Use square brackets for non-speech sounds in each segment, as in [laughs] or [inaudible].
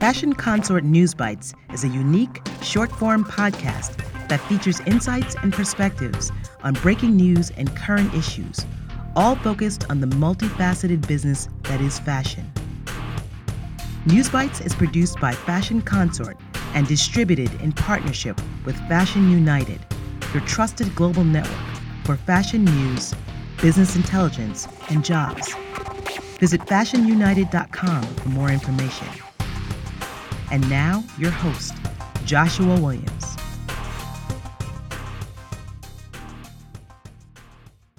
Fashion Consort News Bites is a unique, short form podcast that features insights and perspectives on breaking news and current issues, all focused on the multifaceted business that is fashion. News Bites is produced by Fashion Consort and distributed in partnership with Fashion United, your trusted global network for fashion news, business intelligence, and jobs. Visit fashionunited.com for more information. And now, your host, Joshua Williams.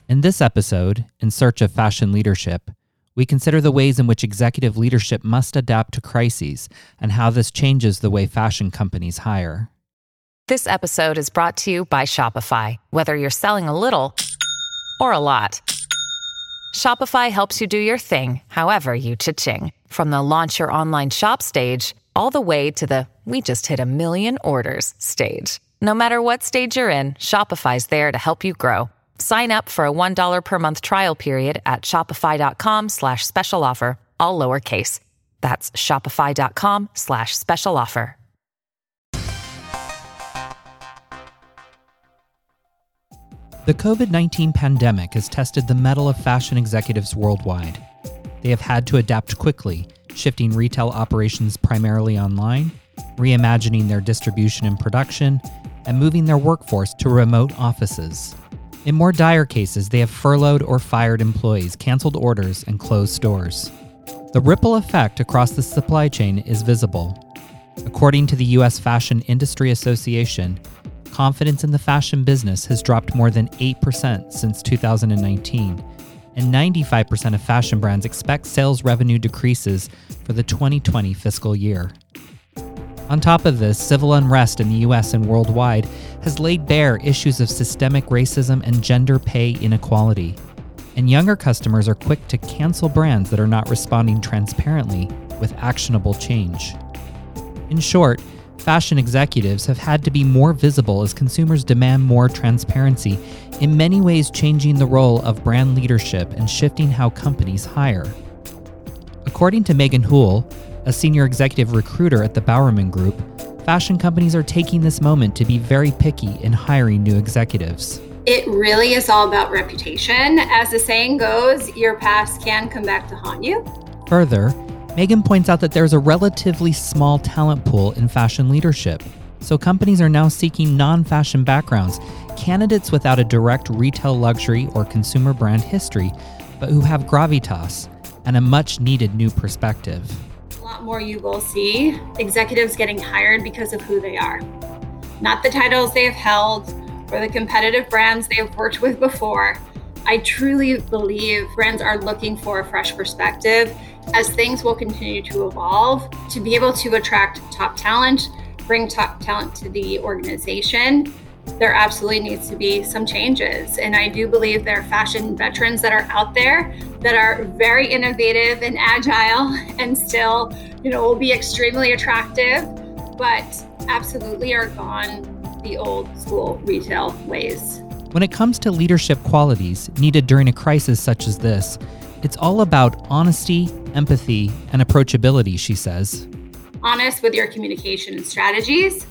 In this episode, In Search of Fashion Leadership, we consider the ways in which executive leadership must adapt to crises and how this changes the way fashion companies hire. This episode is brought to you by Shopify. Whether you're selling a little or a lot, Shopify helps you do your thing, however you cha-ching. From the launch your online shop stage, all the way to the we just hit a million orders stage. No matter what stage you're in, Shopify's there to help you grow. Sign up for a $1 per month trial period at shopify.com slash special offer, all lowercase. That's shopify.com slash special offer. The COVID 19 pandemic has tested the mettle of fashion executives worldwide. They have had to adapt quickly, shifting retail operations primarily online, reimagining their distribution and production, and moving their workforce to remote offices. In more dire cases, they have furloughed or fired employees, canceled orders, and closed stores. The ripple effect across the supply chain is visible. According to the U.S. Fashion Industry Association, confidence in the fashion business has dropped more than 8% since 2019, and 95% of fashion brands expect sales revenue decreases for the 2020 fiscal year. On top of this, civil unrest in the US and worldwide has laid bare issues of systemic racism and gender pay inequality. And younger customers are quick to cancel brands that are not responding transparently with actionable change. In short, fashion executives have had to be more visible as consumers demand more transparency, in many ways changing the role of brand leadership and shifting how companies hire. According to Megan Houle, a senior executive recruiter at the Bowerman Group, fashion companies are taking this moment to be very picky in hiring new executives. It really is all about reputation. As the saying goes, your past can come back to haunt you. Further, Megan points out that there's a relatively small talent pool in fashion leadership. So companies are now seeking non fashion backgrounds, candidates without a direct retail luxury or consumer brand history, but who have gravitas and a much needed new perspective A lot more you will see executives getting hired because of who they are, not the titles they have held or the competitive brands they have worked with before. I truly believe brands are looking for a fresh perspective as things will continue to evolve to be able to attract top talent, bring top talent to the organization there absolutely needs to be some changes. And I do believe there are fashion veterans that are out there that are very innovative and agile [laughs] and still, you know, will be extremely attractive, but absolutely are gone the old school retail ways. When it comes to leadership qualities needed during a crisis such as this, it's all about honesty, empathy, and approachability, she says. Honest with your communication and strategies,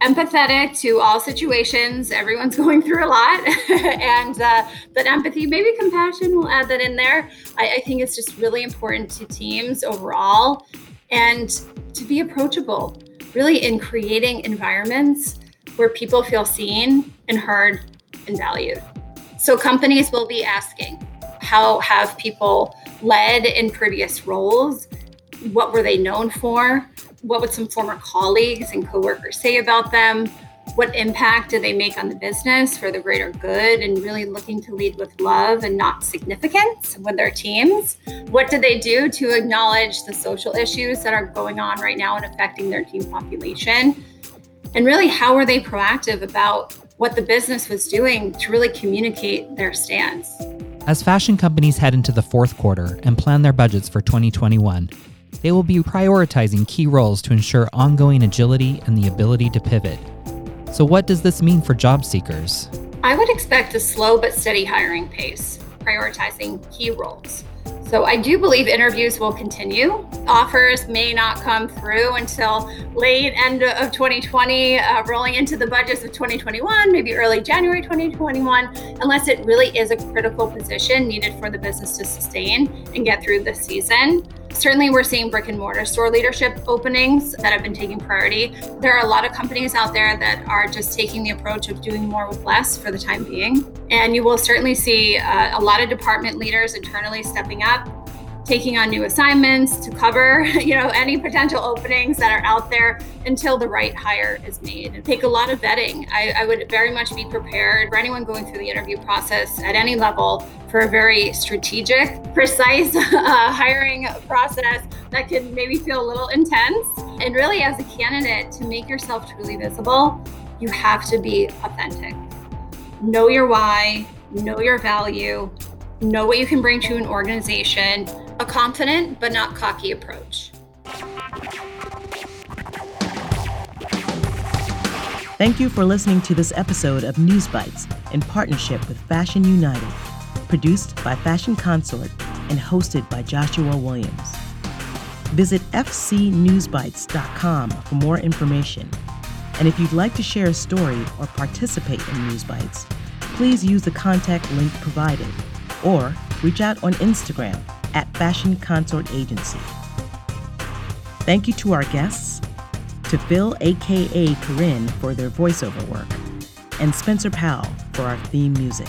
empathetic to all situations. Everyone's [laughs] going through a lot, [laughs] and uh, but empathy, maybe compassion. We'll add that in there. I, I think it's just really important to teams overall, and to be approachable. Really, in creating environments where people feel seen and heard and valued. So companies will be asking, how have people led in previous roles? What were they known for? what would some former colleagues and coworkers say about them? What impact do they make on the business for the greater good and really looking to lead with love and not significance with their teams? What do they do to acknowledge the social issues that are going on right now and affecting their team population? And really, how are they proactive about what the business was doing to really communicate their stance? As fashion companies head into the fourth quarter and plan their budgets for 2021, they will be prioritizing key roles to ensure ongoing agility and the ability to pivot. So, what does this mean for job seekers? I would expect a slow but steady hiring pace, prioritizing key roles. So I do believe interviews will continue. Offers may not come through until late end of 2020, uh, rolling into the budgets of 2021, maybe early January 2021, unless it really is a critical position needed for the business to sustain and get through the season. Certainly, we're seeing brick and mortar store leadership openings that have been taking priority. There are a lot of companies out there that are just taking the approach of doing more with less for the time being. And you will certainly see uh, a lot of department leaders internally stepping up taking on new assignments to cover [laughs] you know any potential openings that are out there until the right hire is made. Take a lot of vetting. I, I, would very much be prepared for anyone going through the interview process at any level for a very strategic precise [laughs] uh, hiring process that can maybe feel a little intense. And really as a candidate to make yourself truly visible you have to be authentic. Know your why know your value know what you can bring to an organization, a confident but not cocky approach. Thank you for listening to this episode of News Bites in partnership with Fashion United, produced by Fashion Consort and hosted by Joshua Williams. Visit fcnewsbites.com for more information. And if you'd like to share a story or participate in News Bites, please use the contact link provided or reach out on Instagram at Fashion Consort Agency. Thank you to our guests, to Phil, aka Corinne, for their voiceover work, and Spencer Powell for our theme music.